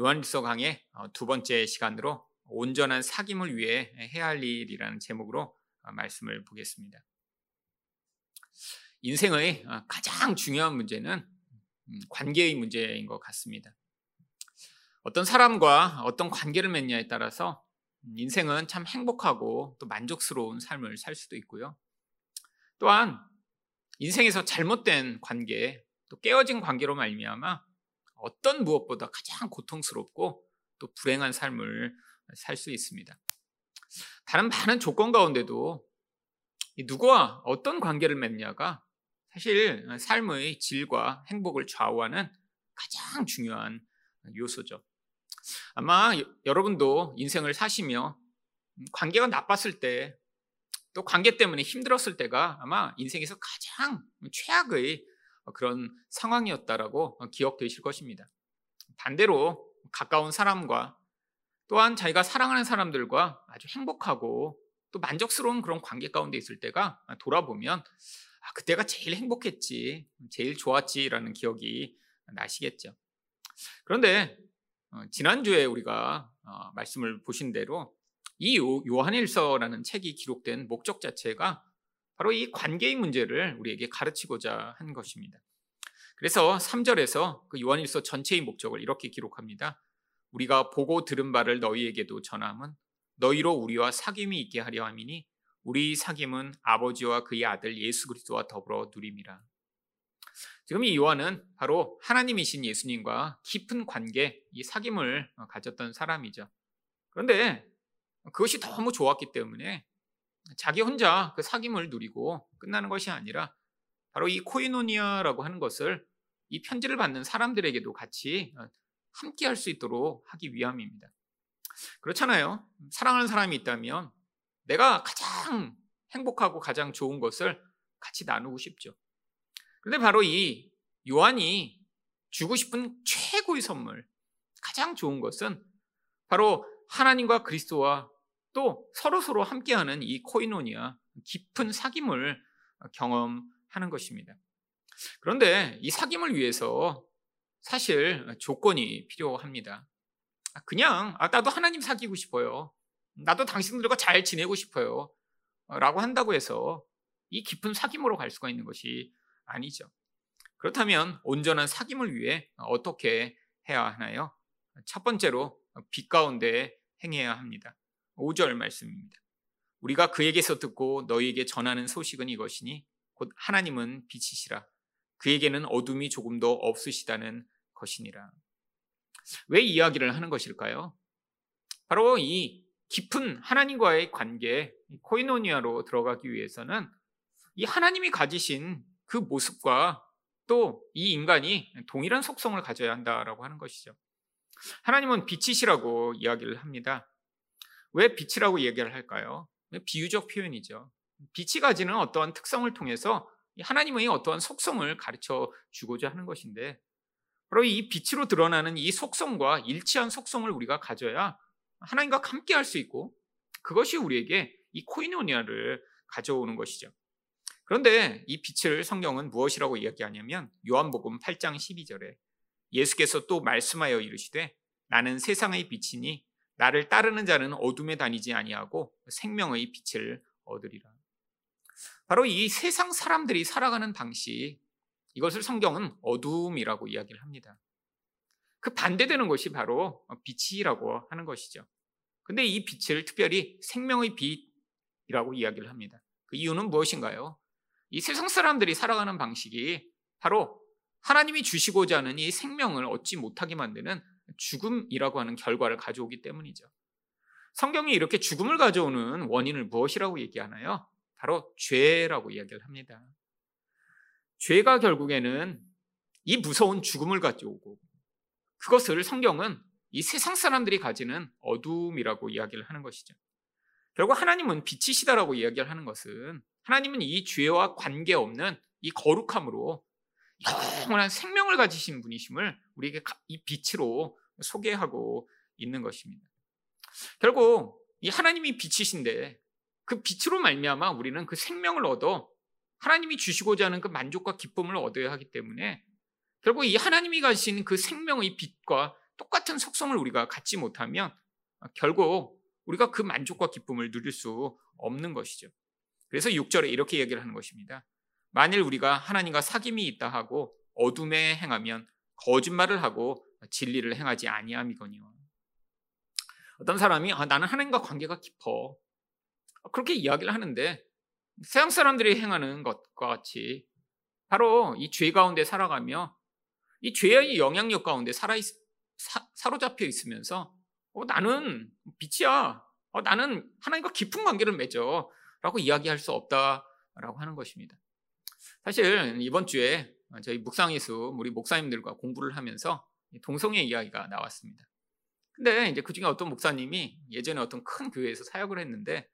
요한일서 강의 어, 두 번째 시간으로 온전한 사귐을 위해 해야 할 일이라는 제목으로 어, 말씀을 보겠습니다. 인생의 어, 가장 중요한 문제는 음, 관계의 문제인 것 같습니다. 어떤 사람과 어떤 관계를 맺냐에 따라서 인생은 참 행복하고 또 만족스러운 삶을 살 수도 있고요. 또한 인생에서 잘못된 관계, 또 깨어진 관계로 말미암아 어떤 무엇보다 가장 고통스럽고 또 불행한 삶을 살 수 있습니다. 다른 많은 조건 가운데도 누구와 어떤 관계를 맺냐가 사실 삶의 질과 행복을 좌우하는 가장 중요한 요소죠. 아마 여러분도 인생을 사시며 관계가 나빴을 때, 또 관계 때문에 힘들었을 때가 아마 인생에서 가장 최악의 그런 상황이었다라고 기억되실 것입니다. 반대로 가까운 사람과 또한 자기가 사랑하는 사람들과 아주 행복하고 또 만족스러운 그런 관계 가운데 있을 때가 돌아보면 아, 그때가 제일 행복했지, 제일 좋았지라는 기억이 나시겠죠. 그런데 어, 지난주에 우리가 어, 말씀을 보신 대로 이 요한일서라는 책이 기록된 목적 자체가 바로 이 관계의 문제를 우리에게 가르치고자 한 것입니다. 그래서 3절에서 그 요한일서 전체의 목적을 이렇게 기록합니다. 우리가 보고 들은 바를 너희에게도 전함은 너희로 우리와 사귐이 있게 하려 함이니 우리 사귐은 아버지와 그의 아들 예수 그리스도와 더불어 누림이라. 지금 이 요한은 바로 하나님이신 예수님과 깊은 관계, 이 사귐을 가졌던 사람이죠. 그런데 그것이 너무 좋았기 때문에 자기 혼자 그 사귐을 누리고 끝나는 것이 아니라 바로 이 코이노니아라고 하는 것을 이 편지를 받는 사람들에게도 같이 어, 함께 할 수 있도록 하기 위함입니다. 그렇잖아요. 사랑하는 사람이 있다면 내가 가장 행복하고 가장 좋은 것을 같이 나누고 싶죠. 그런데 바로 이 요한이 주고 싶은 최고의 선물, 가장 좋은 것은 바로 하나님과 그리스도와 또 서로서로 함께하는 이 코이노니아, 깊은 사귐을 경험하는 것입니다. 그런데 이 사귐을 위해서 사실 조건이 필요합니다. 그냥 아, 나도 하나님 사귀고 싶어요. 나도 당신들과 잘 지내고 싶어요. 라고 한다고 해서 이 깊은 사귐으로 갈 수가 있는 것이 아니죠. 그렇다면 온전한 사귐을 위해 어떻게 해야 하나요? 첫 번째로 빛 가운데 행해야 합니다. 5절 말씀입니다. 우리가 그에게서 듣고 너희에게 전하는 소식은 이것이니 곧 하나님은 빛이시라. 그에게는 어둠이 조금도 없으시다는 것이니라. 왜 이야기를 하는 것일까요? 바로 이 깊은 하나님과의 관계, 코이노니아로 들어가기 위해서는 이 하나님이 가지신 그 모습과 또 이 인간이 동일한 속성을 가져야 한다라고 하는 것이죠. 하나님은 빛이시라고 이야기를 합니다. 왜 빛이라고 얘기를 할까요? 비유적 표현이죠. 빛이 가지는 어떠한 특성을 통해서 하나님의 어떠한 속성을 가르쳐 주고자 하는 것인데 바로 이 빛으로 드러나는 이 속성과 일치한 속성을 우리가 가져야 하나님과 함께 할 수 있고 그것이 우리에게 이 코이노니아를 가져오는 것이죠. 그런데 이 빛을 성경은 무엇이라고 이야기하냐면 요한복음 8장 12절에 예수께서 또 말씀하여 이르시되 나는 세상의 빛이니 나를 따르는 자는 어둠에 다니지 아니하고 생명의 빛을 얻으리라. 바로 이 세상 사람들이 살아가는 방식, 이것을 성경은 어둠이라고 이야기를 합니다. 그 반대되는 것이 바로 빛이라고 하는 것이죠. 근데 이 빛을 특별히 생명의 빛이라고 이야기를 합니다. 그 이유는 무엇인가요? 이 세상 사람들이 살아가는 방식이 바로 하나님이 주시고자 하는 이 생명을 얻지 못하게 만드는 죽음이라고 하는 결과를 가져오기 때문이죠. 성경이 이렇게 죽음을 가져오는 원인을 무엇이라고 얘기하나요? 바로 죄라고 이야기를 합니다. 죄가 결국에는 이 무서운 죽음을 가져오고 그것을 성경은 이 세상 사람들이 가지는 어둠이라고 이야기를 하는 것이죠. 결국 하나님은 빛이시다라고 이야기를 하는 것은 하나님은 이 죄와 관계없는 이 거룩함으로 영원한 생명을 가지신 분이심을 우리에게 이 빛으로 소개하고 있는 것입니다. 결국 이 하나님이 빛이신데 그 빛으로 말미암아 우리는 그 생명을 얻어 하나님이 주시고자 하는 그 만족과 기쁨을 얻어야 하기 때문에 결국 이 하나님이 가신 그 생명의 빛과 똑같은 속성을 우리가 갖지 못하면 결국 우리가 그 만족과 기쁨을 누릴 수 없는 것이죠. 그래서 6절에 이렇게 얘기를 하는 것입니다. 만일 우리가 하나님과 사귐이 있다 하고 어둠에 행하면 거짓말을 하고 진리를 행하지 아니함이거니와 어떤 사람이 아, 나는 하나님과 관계가 깊어 그렇게 이야기를 하는데 세상 사람들이 행하는 것과 같이 바로 이 죄 가운데 살아가며 이 죄의 영향력 가운데 살아 있, 사, 사로잡혀 있으면서 어, 나는 빛이야. 어, 나는 하나님과 깊은 관계를 맺어. 라고 이야기할 수 없다라고 하는 것입니다. 사실 이번 주에 저희 묵상예수 우리 목사님들과 공부를 하면서 동성애 이야기가 나왔습니다. 근데 이제 그 중에 어떤 목사님이 예전에 어떤 큰 교회에서 사역을 했는데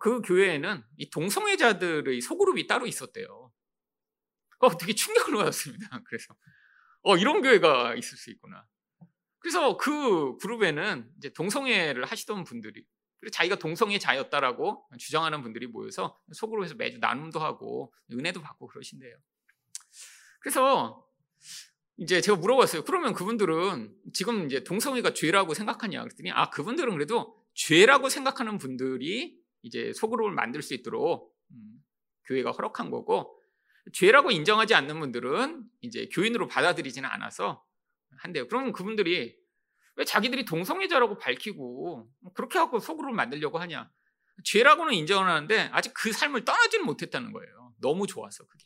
그 교회에는 이 동성애자들의 소그룹이 따로 있었대요. 어, 되게 충격을 받았습니다. 그래서 어, 이런 교회가 있을 수 있구나. 그래서 그 그룹에는 이제 동성애를 하시던 분들이 자기가 동성애자였다라고 주장하는 분들이 모여서 소그룹에서 매주 나눔도 하고 은혜도 받고 그러신대요. 그래서 이제 제가 물어봤어요. 그러면 그분들은 지금 이제 동성애가 죄라고 생각하냐? 그랬더니 아 그분들은 그래도 죄라고 생각하는 분들이 이제 소그룹을 만들 수 있도록 음, 교회가 허락한 거고 죄라고 인정하지 않는 분들은 이제 교인으로 받아들이지는 않아서 한대요. 그러면 그분들이 왜 자기들이 동성애자라고 밝히고 그렇게 하고 속으로 만들려고 하냐? 죄라고는 인정을 하는데 아직 그 삶을 떠나지는 못했다는 거예요. 너무 좋아서 그게.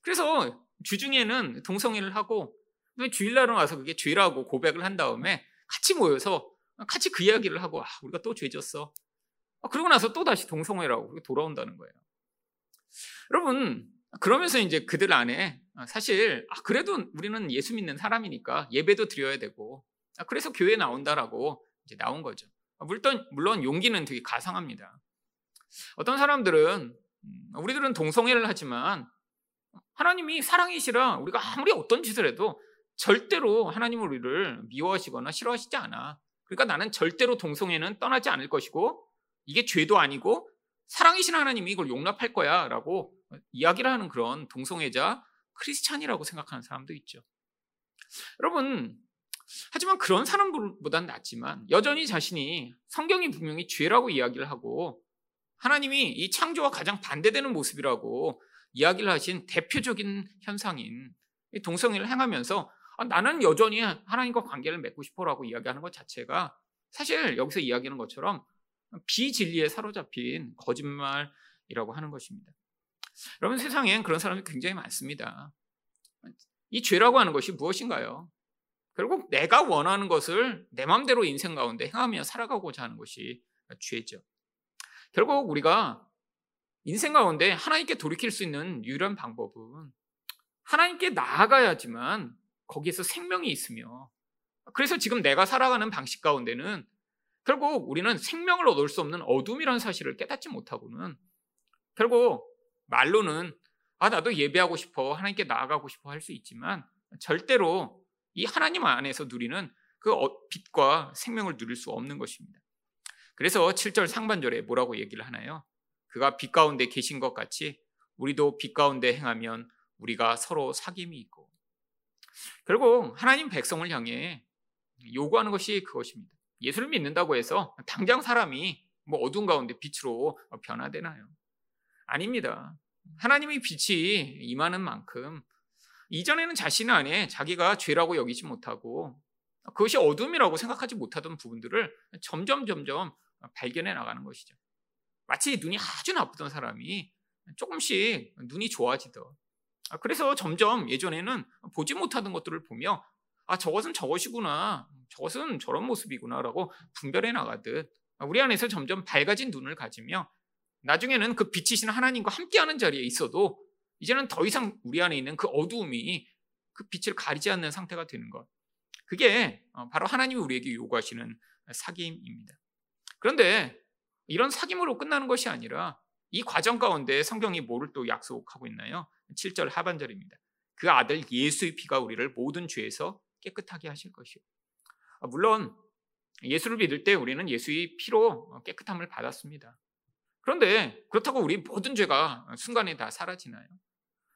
그래서 주중에는 동성애를 하고 주일날은 와서 그게 죄라고 고백을 한 다음에 같이 모여서 같이 그 이야기를 하고 아, 우리가 또 죄졌어. 아, 그러고 나서 또 다시 동성애라고 돌아온다는 거예요. 여러분 그러면서 이제 그들 안에 사실 아, 그래도 우리는 예수 믿는 사람이니까 예배도 드려야 되고 아, 그래서 교회 나온다라고 이제 나온 거죠. 아, 물론 물론 용기는 되게 가상합니다. 어떤 사람들은 음, 우리들은 동성애를 하지만 하나님이 사랑이시라 우리가 아무리 어떤 짓을 해도 절대로 하나님은 우리를 미워하시거나 싫어하시지 않아. 그러니까 나는 절대로 동성애는 떠나지 않을 것이고 이게 죄도 아니고 사랑이신 하나님이 이걸 용납할 거야라고 이야기를 하는 그런 동성애자 크리스찬이라고 생각하는 사람도 있죠. 여러분 하지만 그런 사람보다는 낫지만 여전히 자신이 성경이 분명히 죄라고 이야기를 하고 하나님이 이 창조와 가장 반대되는 모습이라고 이야기를 하신 대표적인 현상인 동성애를 행하면서 아, 나는 여전히 하나님과 관계를 맺고 싶어라고 이야기하는 것 자체가 사실 여기서 이야기하는 것처럼 비진리에 사로잡힌 거짓말이라고 하는 것입니다. 여러분 세상엔 그런 사람이 굉장히 많습니다. 이 죄라고 하는 것이 무엇인가요? 결국 내가 원하는 것을 내 마음대로 인생 가운데 행하며 살아가고자 하는 것이 죄죠. 결국 우리가 인생 가운데 하나님께 돌이킬 수 있는 유일한 방법은 하나님께 나아가야지만 거기에서 생명이 있으며 그래서 지금 내가 살아가는 방식 가운데는 결국 우리는 생명을 얻을 수 없는 어둠이라는 사실을 깨닫지 못하고는 결국 말로는 아 나도 예배하고 싶어 하나님께 나아가고 싶어 할 수 있지만 절대로 이 하나님 안에서 누리는 그 어, 빛과 생명을 누릴 수 없는 것입니다. 그래서 7절 상반절에 뭐라고 얘기를 하나요? 그가 빛 가운데 계신 것 같이 우리도 빛 가운데 행하면 우리가 서로 사귐이 있고 결국 하나님 백성을 향해 요구하는 것이 그것입니다. 예수를 믿는다고 해서 당장 사람이 뭐 어두운 가운데 빛으로 변화되나요? 아닙니다. 하나님의 빛이 임하는 만큼 이전에는 자신 안에 자기가 죄라고 여기지 못하고 그것이 어둠이라고 생각하지 못하던 부분들을 점점 점점 발견해 나가는 것이죠. 마치 눈이 아주 나쁘던 사람이 조금씩 눈이 좋아지던. 그래서 점점 예전에는 보지 못하던 것들을 보며 아 저것은 저것이구나, 저것은 저런 모습이구나라고 분별해 나가듯 우리 안에서 점점 밝아진 눈을 가지며 나중에는 그 빛이신 하나님과 함께하는 자리에 있어도 이제는 더 이상 우리 안에 있는 그 어두움이 그 빛을 가리지 않는 상태가 되는 것. 그게 어, 바로 하나님이 우리에게 요구하시는 사귐입니다. 그런데 이런 사귐으로 끝나는 것이 아니라 이 과정 가운데 성경이 뭐를 또 약속하고 있나요? 7절 하반절입니다. 그 아들 예수의 피가 우리를 모든 죄에서 깨끗하게 하실 것이요. 아, 물론 예수를 믿을 때 우리는 예수의 피로 깨끗함을 받았습니다. 그런데 그렇다고 우리 모든 죄가 순간에 다 사라지나요?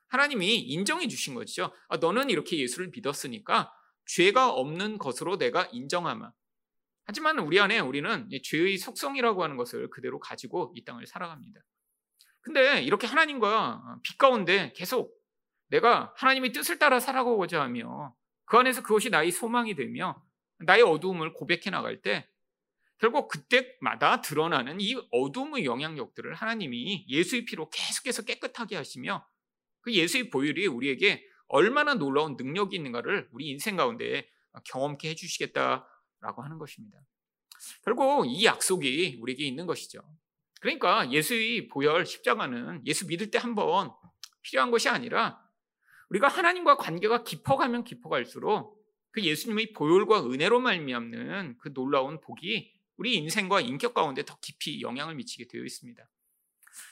하나님이 인정해 주신 거죠. 아, 너는 이렇게 예수를 믿었으니까 죄가 없는 것으로 내가 인정하마. 하지만 우리 안에 우리는 죄의 속성이라고 하는 것을 그대로 가지고 이 땅을 살아갑니다. 근데 이렇게 하나님과 빛 가운데 계속 내가 하나님의 뜻을 따라 살아가고자 하며 그 안에서 그것이 나의 소망이 되며 나의 어두움을 고백해 나갈 때 결국 그때마다 드러나는 이 어둠의 영향력들을 하나님이 예수의 피로 계속해서 깨끗하게 하시며 그 예수의 보혈이 우리에게 얼마나 놀라운 능력이 있는가를 우리 인생 가운데 경험케 해주시겠다 라고 하는 것입니다. 결국 이 약속이 우리에게 있는 것이죠. 그러니까 예수의 보혈 십자가는 예수 믿을 때 한 번 필요한 것이 아니라 우리가 하나님과 관계가 깊어가면 깊어갈수록 그 예수님의 보혈과 은혜로 말미암는 그 놀라운 복이 우리 인생과 인격 가운데 더 깊이 영향을 미치게 되어 있습니다.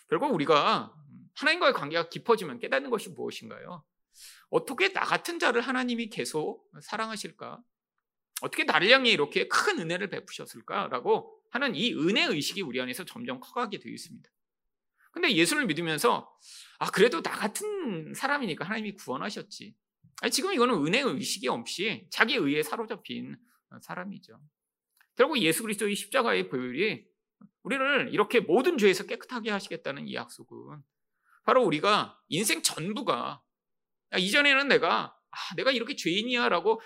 결국 우리가 하나님과의 관계가 깊어지면 깨닫는 것이 무엇인가요? 어떻게 나 같은 자를 하나님이 계속 사랑하실까? 어떻게 향해 이렇게 큰 은혜를 베푸셨을까라고 하는 이 은혜 의식이 우리 안에서 점점 커가게 되어 있습니다. 근데 예수를 믿으면서 아 그래도 나 같은 사람이니까 하나님이 구원하셨지. 아니, 지금 이거는 은혜 의식이 없이 자기 의에 사로잡힌 사람이죠. 결국 예수 그리스도의 십자가의 보혈이 우리를 이렇게 모든 죄에서 깨끗하게 하시겠다는 이 약속은 바로 우리가 인생 전부가 이전에는 내가 아, 내가 이렇게 죄인이야라고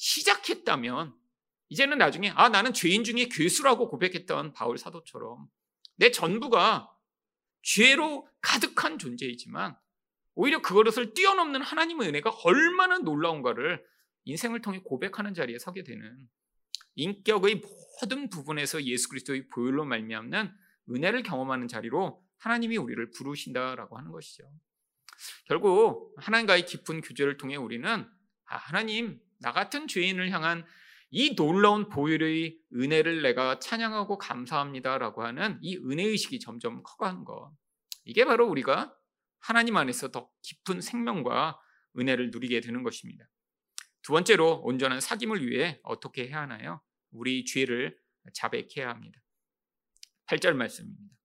시작했다면 이제는 나중에 아 나는 죄인 중에 괴수라고 고백했던 바울 사도처럼 내 전부가 죄로 가득한 존재이지만 오히려 그것을 뛰어넘는 하나님의 은혜가 얼마나 놀라운가를 인생을 통해 고백하는 자리에 서게 되는 인격의 모든 부분에서 예수 그리스도의 보혈로 말미암는 은혜를 경험하는 자리로 하나님이 우리를 부르신다라고 하는 것이죠. 결국 하나님과의 깊은 교제를 통해 우리는 아, 하나님 나 같은 죄인을 향한 이 놀라운 보혈의 은혜를 내가 찬양하고 감사합니다라고 하는 이 은혜 의식이 점점 커가는 것. 이게 바로 우리가 하나님 안에서 더 깊은 생명과 은혜를 누리게 되는 것입니다. 두 번째로 온전한 사귐을 위해 어떻게 해야 하나요? 우리 죄를 자백해야 합니다. 8절 말씀입니다.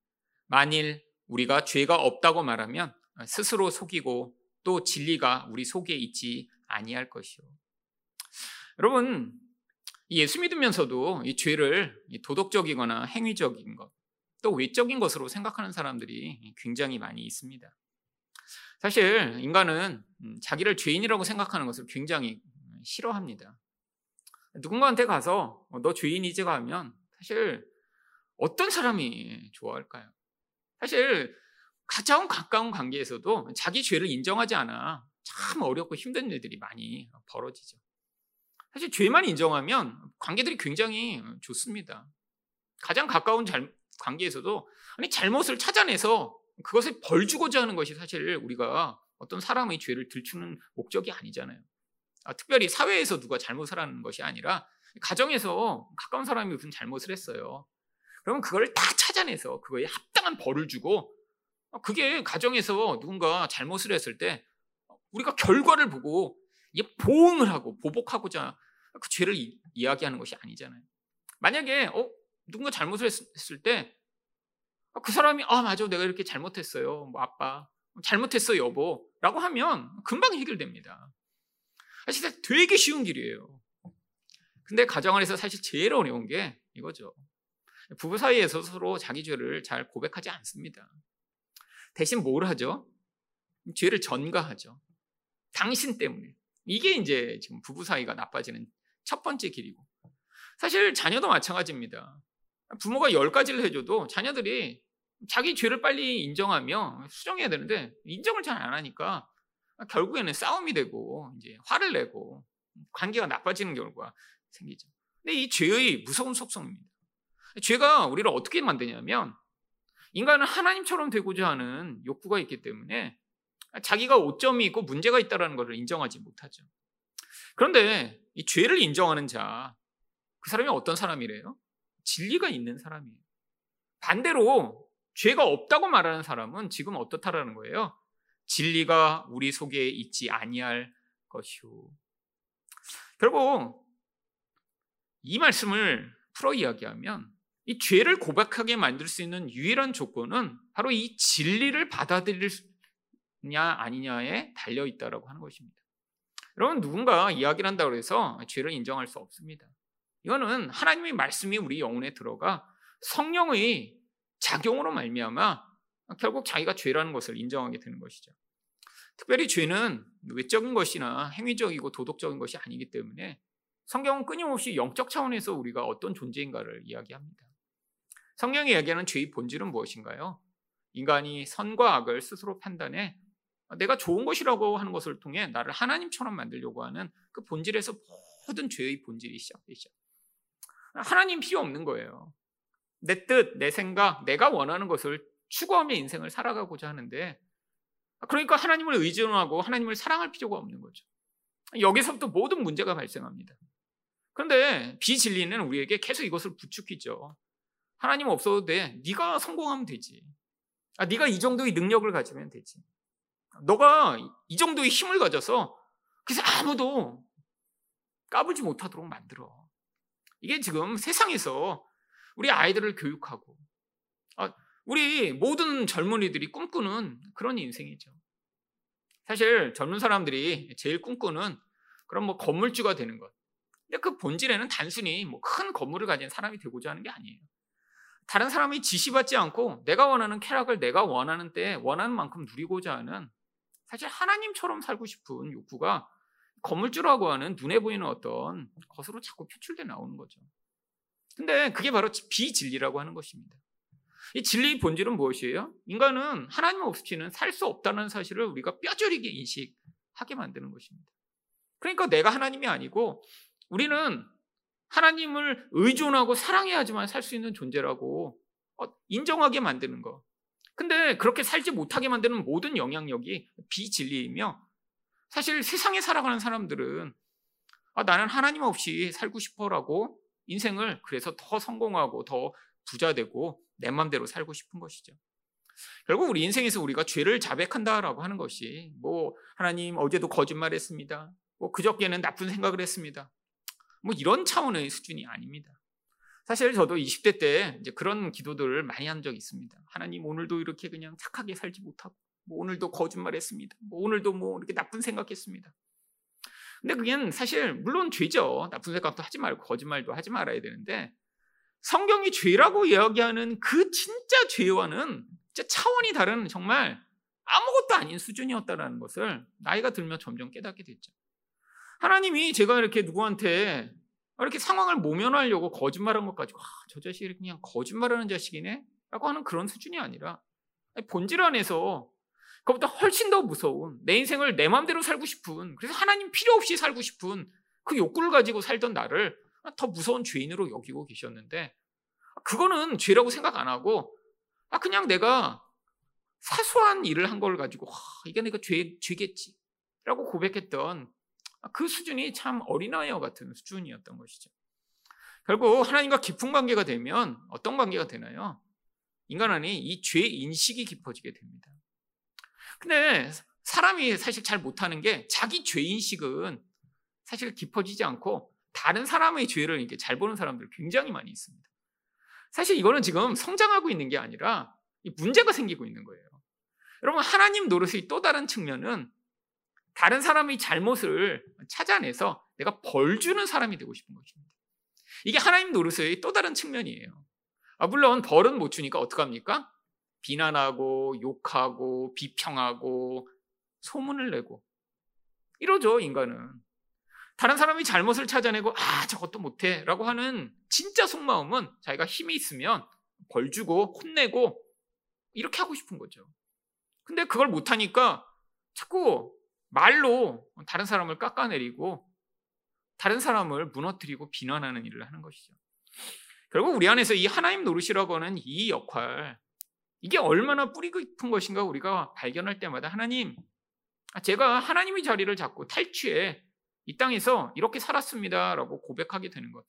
만일 우리가 죄가 없다고 말하면 스스로 속이고 또 진리가 우리 속에 있지 아니할 것이요. 여러분 예수 믿으면서도 이 죄를 도덕적이거나 행위적인 것, 또 외적인 것으로 생각하는 사람들이 굉장히 많이 있습니다. 사실 인간은 자기를 죄인이라고 생각하는 것을 굉장히 싫어합니다. 누군가한테 가서 어, 너 죄인이지가 하면 사실 어떤 사람이 좋아할까요? 사실 가장 가까운 관계에서도 자기 죄를 인정하지 않아 참 어렵고 힘든 일들이 많이 벌어지죠. 사실 죄만 인정하면 관계들이 굉장히 좋습니다. 가장 가까운 잘, 관계에서도 아니 잘못을 찾아내서 그것을 벌 주고자 하는 것이 사실 우리가 어떤 사람의 죄를 들추는 목적이 아니잖아요. 아, 특별히 사회에서 누가 잘못을 하는 것이 아니라 가정에서 가까운 사람이 무슨 잘못을 했어요. 그러면 그걸 다 찾아내서 그거에 합당한 벌을 주고 아, 그게 가정에서 누군가 잘못을 했을 때 우리가 결과를 보고 보응을 하고 보복하고자 그 죄를 이, 야기하는 것이 아니잖아요. 만약에 어, 누군가 잘못을 했, 을 때그 아, 사람이 아 맞아 내가 이렇게 잘못했어요. 뭐 아빠 잘못했어 여보라고 하면 금방 해결됩니다. 사실 되게 쉬운 길이에요. 근데 가정 안에서 사실 제일 어려운 게 이거죠. 부부 사이에서 서로 자기 죄를 잘 고백하지 않습니다. 대신 뭘 하죠? 죄를 전가하죠. 당신 때문에. 이게 이제 지금 부부 사이가 나빠지는 첫 번째 길이고. 사실 자녀도 마찬가지입니다. 부모가 열 가지를 해줘도 자녀들이 자기 죄를 빨리 인정하며 수정해야 되는데 인정을 잘 안 하니까 결국에는 싸움이 되고 이제 화를 내고 관계가 나빠지는 결과가 생기죠. 근데 이 죄의 무서운 속성입니다. 죄가 우리를 어떻게 만드냐면 인간은 하나님처럼 되고자 하는 욕구가 있기 때문에 자기가 오점이 있고 문제가 있다는 것을 인정하지 못하죠. 그런데 이 죄를 인정하는 자, 그 사람이 어떤 사람이래요? 진리가 있는 사람이에요. 반대로 죄가 없다고 말하는 사람은 지금 어떻다라는 거예요? 진리가 우리 속에 있지 아니할 것이오. 결국 이 말씀을 풀어 이야기하면 이 죄를 고백하게 만들 수 있는 유일한 조건은 바로 이 진리를 받아들이냐 아니냐에 달려 있다라고 하는 것입니다. 여러분 누군가 이야기를 한다고 해서 죄를 인정할 수 없습니다. 이거는 하나님의 말씀이 우리 영혼에 들어가 성령의 작용으로 말미암아 결국 자기가 죄라는 것을 인정하게 되는 것이죠. 특별히 죄는 외적인 것이나 행위적이고 도덕적인 것이 아니기 때문에 성경은 끊임없이 영적 차원에서 우리가 어떤 존재인가를 이야기합니다. 성경이 이야기하는 죄의 본질은 무엇인가요? 인간이 선과 악을 스스로 판단해 내가 좋은 것이라고 하는 것을 통해 나를 하나님처럼 만들려고 하는 그 본질에서 모든 죄의 본질이 시작되죠. 하나님 필요 없는 거예요. 내 뜻, 내 생각, 내가 원하는 것을 추구하며 인생을 살아가고자 하는데 그러니까 하나님을 의존하고 하나님을 사랑할 필요가 없는 거죠. 여기서부터 모든 문제가 발생합니다. 그런데 비진리는 우리에게 계속 이것을 부추기죠. 하나님 없어도 돼. 네가 성공하면 되지. 아, 네가 이 정도의 능력을 가지면 되지. 너가 이 정도의 힘을 가져서 그래서 아무도 까불지 못하도록 만들어. 이게 지금 세상에서 우리 아이들을 교육하고 아, 우리 모든 젊은이들이 꿈꾸는 그런 인생이죠. 사실 젊은 사람들이 제일 꿈꾸는 그런 뭐 건물주가 되는 것. 근데 그 본질에는 단순히 뭐 큰 건물을 가진 사람이 되고자 하는 게 아니에요. 다른 사람이 지시받지 않고 내가 원하는 쾌락을 내가 원하는 때 원하는 만큼 누리고자 하는 사실 하나님처럼 살고 싶은 욕구가 건물주라고 하는 눈에 보이는 어떤 것으로 자꾸 표출돼 나오는 거죠. 근데 그게 바로 비진리라고 하는 것입니다. 이 진리의 본질은 무엇이에요? 인간은 하나님 없이는 살 수 없다는 사실을 우리가 뼈저리게 인식하게 만드는 것입니다. 그러니까 내가 하나님이 아니고 우리는 하나님을 의존하고 사랑해야지만 살 수 있는 존재라고 어, 인정하게 만드는 거. 근데 그렇게 살지 못하게 만드는 모든 영향력이 비진리이며 사실 세상에 살아가는 사람들은 아, 나는 하나님 없이 살고 싶어라고 인생을 그래서 더 성공하고 더 부자되고 내 맘대로 살고 싶은 것이죠. 결국 우리 인생에서 우리가 죄를 자백한다라고 하는 것이 뭐 하나님 어제도 거짓말했습니다. 뭐 그저께는 나쁜 생각을 했습니다. 뭐 이런 차원의 수준이 아닙니다. 사실 저도 20대 때 이제 그런 기도들을 많이 한 적이 있습니다. 하나님 오늘도 이렇게 그냥 착하게 살지 못하고 뭐 오늘도 거짓말했습니다. 뭐 오늘도 뭐 이렇게 나쁜 생각했습니다. 근데 그게 사실 물론 죄죠. 나쁜 생각도 하지 말고 거짓말도 하지 말아야 되는데 성경이 죄라고 이야기하는 그 진짜 죄와는 진짜 차원이 다른 정말 아무것도 아닌 수준이었다는 것을 나이가 들면 점점 깨닫게 됐죠. 하나님이 제가 이렇게 누구한테 이렇게 상황을 모면하려고 거짓말한 것 가지고 아, 저 자식이 그냥 거짓말하는 자식이네? 라고 하는 그런 수준이 아니라 본질 안에서 그것보다 훨씬 더 무서운 내 인생을 내 마음대로 살고 싶은 그래서 하나님 필요 없이 살고 싶은 그 욕구를 가지고 살던 나를 더 무서운 죄인으로 여기고 계셨는데 그거는 죄라고 생각 안 하고 아 그냥 내가 사소한 일을 한 걸 가지고 와, 이게 내가 죄 죄겠지라고 고백했던 그 수준이 참 어린아이와 같은 수준이었던 것이죠. 결국 하나님과 깊은 관계가 되면 어떤 관계가 되나요? 인간 안에 이 죄 인식이 깊어지게 됩니다. 근데 사람이 사실 잘 못하는 게 자기 죄 인식은 사실 깊어지지 않고 다른 사람의 죄를 이렇게 잘 보는 사람들 굉장히 많이 있습니다. 사실 이거는 지금 성장하고 있는 게 아니라 문제가 생기고 있는 거예요. 여러분 하나님 노릇의 또 다른 측면은 다른 사람의 잘못을 찾아내서 내가 벌 주는 사람이 되고 싶은 것입니다. 이게 하나님 노릇의 또 다른 측면이에요. 아, 물론 벌은 못 주니까 어떡합니까? 비난하고 욕하고 비평하고 소문을 내고 이러죠 인간은 다른 사람이 잘못을 찾아내고 아 저것도 못해 라고 하는 진짜 속마음은 자기가 힘이 있으면 벌 주고 혼내고 이렇게 하고 싶은 거죠. 근데 그걸 못하니까 자꾸 말로 다른 사람을 깎아내리고 다른 사람을 무너뜨리고 비난하는 일을 하는 것이죠. 결국 우리 안에서 이 하나님 노릇이라고 하는 이 역할, 이게 얼마나 뿌리 깊은 것인가 우리가 발견할 때마다 하나님, 제가 하나님의 자리를 잡고 탈취해 이 땅에서 이렇게 살았습니다라고 고백하게 되는 것.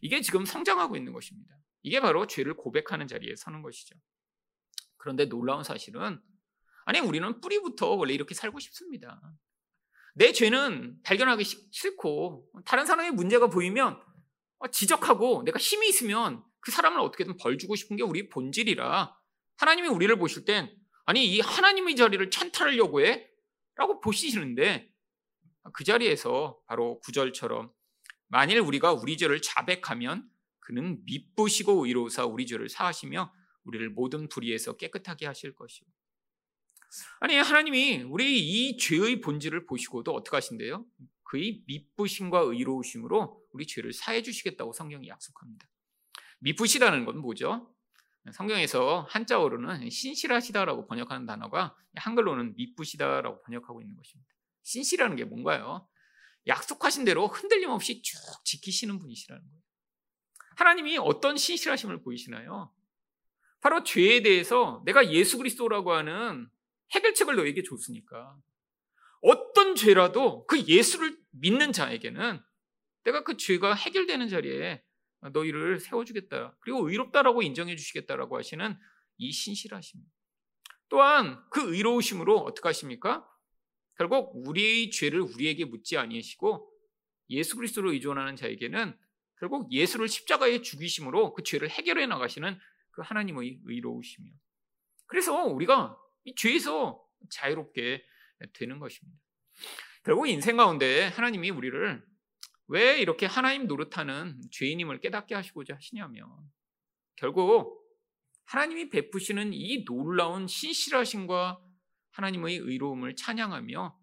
이게 지금 성장하고 있는 것입니다. 이게 바로 죄를 고백하는 자리에 서는 것이죠. 그런데 놀라운 사실은 아니 우리는 뿌리부터 원래 이렇게 살고 싶습니다. 내 죄는 발견하기 싫고 다른 사람의 문제가 보이면 지적하고 내가 힘이 있으면 그 사람을 어떻게든 벌 주고 싶은 게 우리 본질이라 하나님이 우리를 보실 땐 아니 이 하나님의 자리를 찬탈하려고 해? 라고 보시는데 그 자리에서 바로 구절처럼 만일 우리가 우리 죄를 자백하면 그는 미쁘시고 의로우사 우리 죄를 사하시며 우리를 모든 불의에서 깨끗하게 하실 것이요. 아니 하나님이 우리 이 죄의 본질을 보시고도 어떻게 하신대요? 그의 미쁘심과 의로우심으로 우리 죄를 사해 주시겠다고 성경이 약속합니다. 미쁘시다는 건 뭐죠? 성경에서 한자어로는 신실하시다라고 번역하는 단어가 한글로는 미쁘시다라고 번역하고 있는 것입니다. 신실하는 게 뭔가요? 약속하신 대로 흔들림 없이 쭉 지키시는 분이시라는 거예요. 하나님이 어떤 신실하심을 보이시나요? 바로 죄에 대해서 내가 예수 그리스도라고 하는 해결책을 너에게 줬으니까 어떤 죄라도 그 예수를 믿는 자에게는 내가 그 죄가 해결되는 자리에 너희를 세워주겠다. 그리고 의롭다라고 인정해 주시겠다라고 하시는 이 신실하심. 또한 그 의로우심으로 어떻게 하십니까? 결국 우리의 죄를 우리에게 묻지 아니하시고 예수 그리스도로 의존하는 자에게는 결국 예수를 십자가에 죽이심으로 그 죄를 해결해 나가시는 그 하나님의 의로우시며 그래서 우리가 이 죄에서 자유롭게 되는 것입니다. 결국 인생 가운데 하나님이 우리를 왜 이렇게 하나님 노릇하는 죄인임을 깨닫게 하시고자 하시냐면 결국 하나님이 베푸시는 이 놀라운 신실하심과 하나님의 의로움을 찬양하며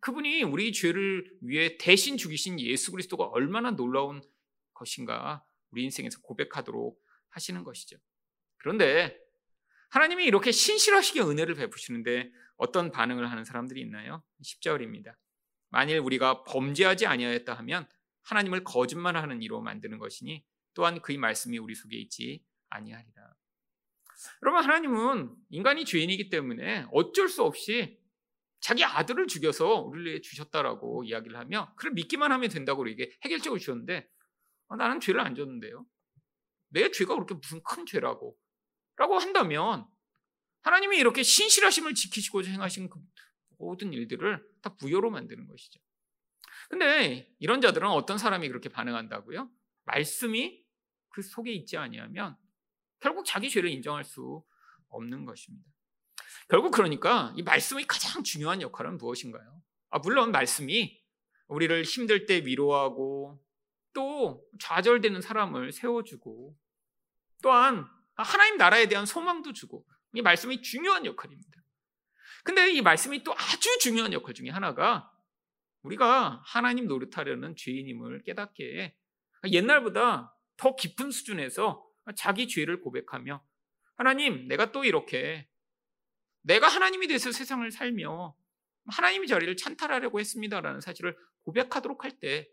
그분이 우리 죄를 위해 대신 죽이신 예수 그리스도가 얼마나 놀라운 것인가 우리 인생에서 고백하도록 하시는 것이죠. 그런데 하나님이 이렇게 신실하시게 은혜를 베푸시는데 어떤 반응을 하는 사람들이 있나요? 10절입니다. 만일 우리가 범죄하지 아니하였다 하면 하나님을 거짓말하는 이로 만드는 것이니 또한 그의 말씀이 우리 속에 있지 아니하리라. 여러분 하나님은 인간이 죄인이기 때문에 어쩔 수 없이 자기 아들을 죽여서 우리를 주셨다라고 이야기를 하며 그를 믿기만 하면 된다고 우리에게 해결책을 주셨는데 어, 나는 죄를 안 졌는데요. 내 죄가 그렇게 무슨 큰 죄라고 라고 한다면 하나님이 이렇게 신실하심을 지키시고자 행하신 그 모든 일들을 다 부여로 만드는 것이죠. 근데 이런 자들은 어떤 사람이 그렇게 반응한다고요? 말씀이 그 속에 있지 아니하면 결국 자기 죄를 인정할 수 없는 것입니다. 결국 그러니까 이 말씀의 가장 중요한 역할은 무엇인가요? 아, 물론 말씀이 우리를 힘들 때 위로하고 또 좌절되는 사람을 세워주고 또한 하나님 나라에 대한 소망도 주고 이 말씀이 중요한 역할입니다. 근데 이 말씀이 또 아주 중요한 역할 중에 하나가 우리가 하나님 노릇하려는 죄인임을 깨닫게 해 옛날보다 더 깊은 수준에서 자기 죄를 고백하며 하나님, 내가 또 이렇게 내가 하나님이 돼서 세상을 살며 하나님의 자리를 찬탈하려고 했습니다라는 사실을 고백하도록 할 때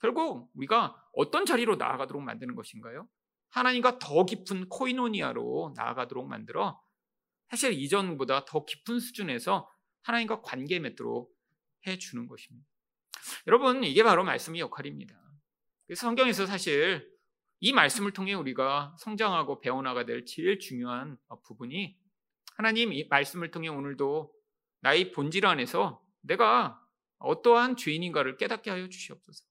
결국 우리가 어떤 자리로 나아가도록 만드는 것인가요? 하나님과 더 깊은 코이노니아로 나아가도록 만들어 사실 이전보다 더 깊은 수준에서 하나님과 관계 맺도록 해 주는 것입니다. 여러분, 이게 바로 말씀의 역할입니다. 그래서 성경에서 사실 이 말씀을 통해 우리가 성장하고 배워나가야 될 제일 중요한 부분이 하나님 이 말씀을 통해 오늘도 나의 본질 안에서 내가 어떠한 죄인인가를 깨닫게 하여 주시옵소서.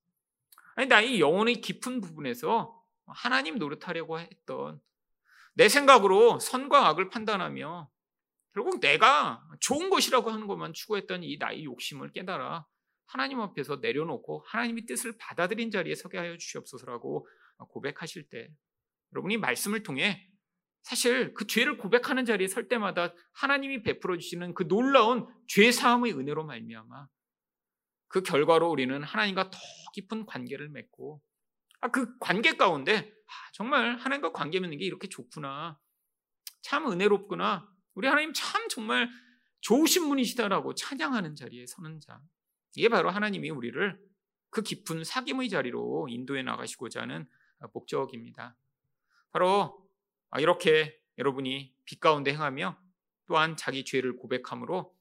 아니 나의 영혼의 깊은 부분에서 하나님 노릇하려고 했던 내 생각으로 선과 악을 판단하며 결국 내가 좋은 것이라고 하는 것만 추구했던 이 나의 욕심을 깨달아 하나님 앞에서 내려놓고 하나님의 뜻을 받아들인 자리에 서게 하여 주시옵소서라고 고백하실 때 여러분이 말씀을 통해 사실 그 죄를 고백하는 자리에 설 때마다 하나님이 베풀어 주시는 그 놀라운 죄 사함의 은혜로 말미암아 그 결과로 우리는 하나님과 더 깊은 관계를 맺고 아, 그 관계 가운데 아, 정말 하나님과 관계 맺는 게 이렇게 좋구나 참 은혜롭구나 우리 하나님 참 정말 좋으신 분이시다라고 찬양하는 자리에 서는 자 이게 바로 하나님이 우리를 그 깊은 사귐의 자리로 인도해 나가시고자 하는 목적입니다. 바로 이렇게 여러분이 빛 가운데 행하며 또한 자기 죄를 고백함으로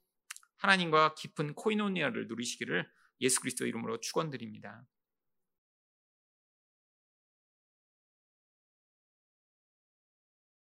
하나님과 깊은 코이노니아를 누리시기를 예수 그리스도 이름으로 축원드립니다.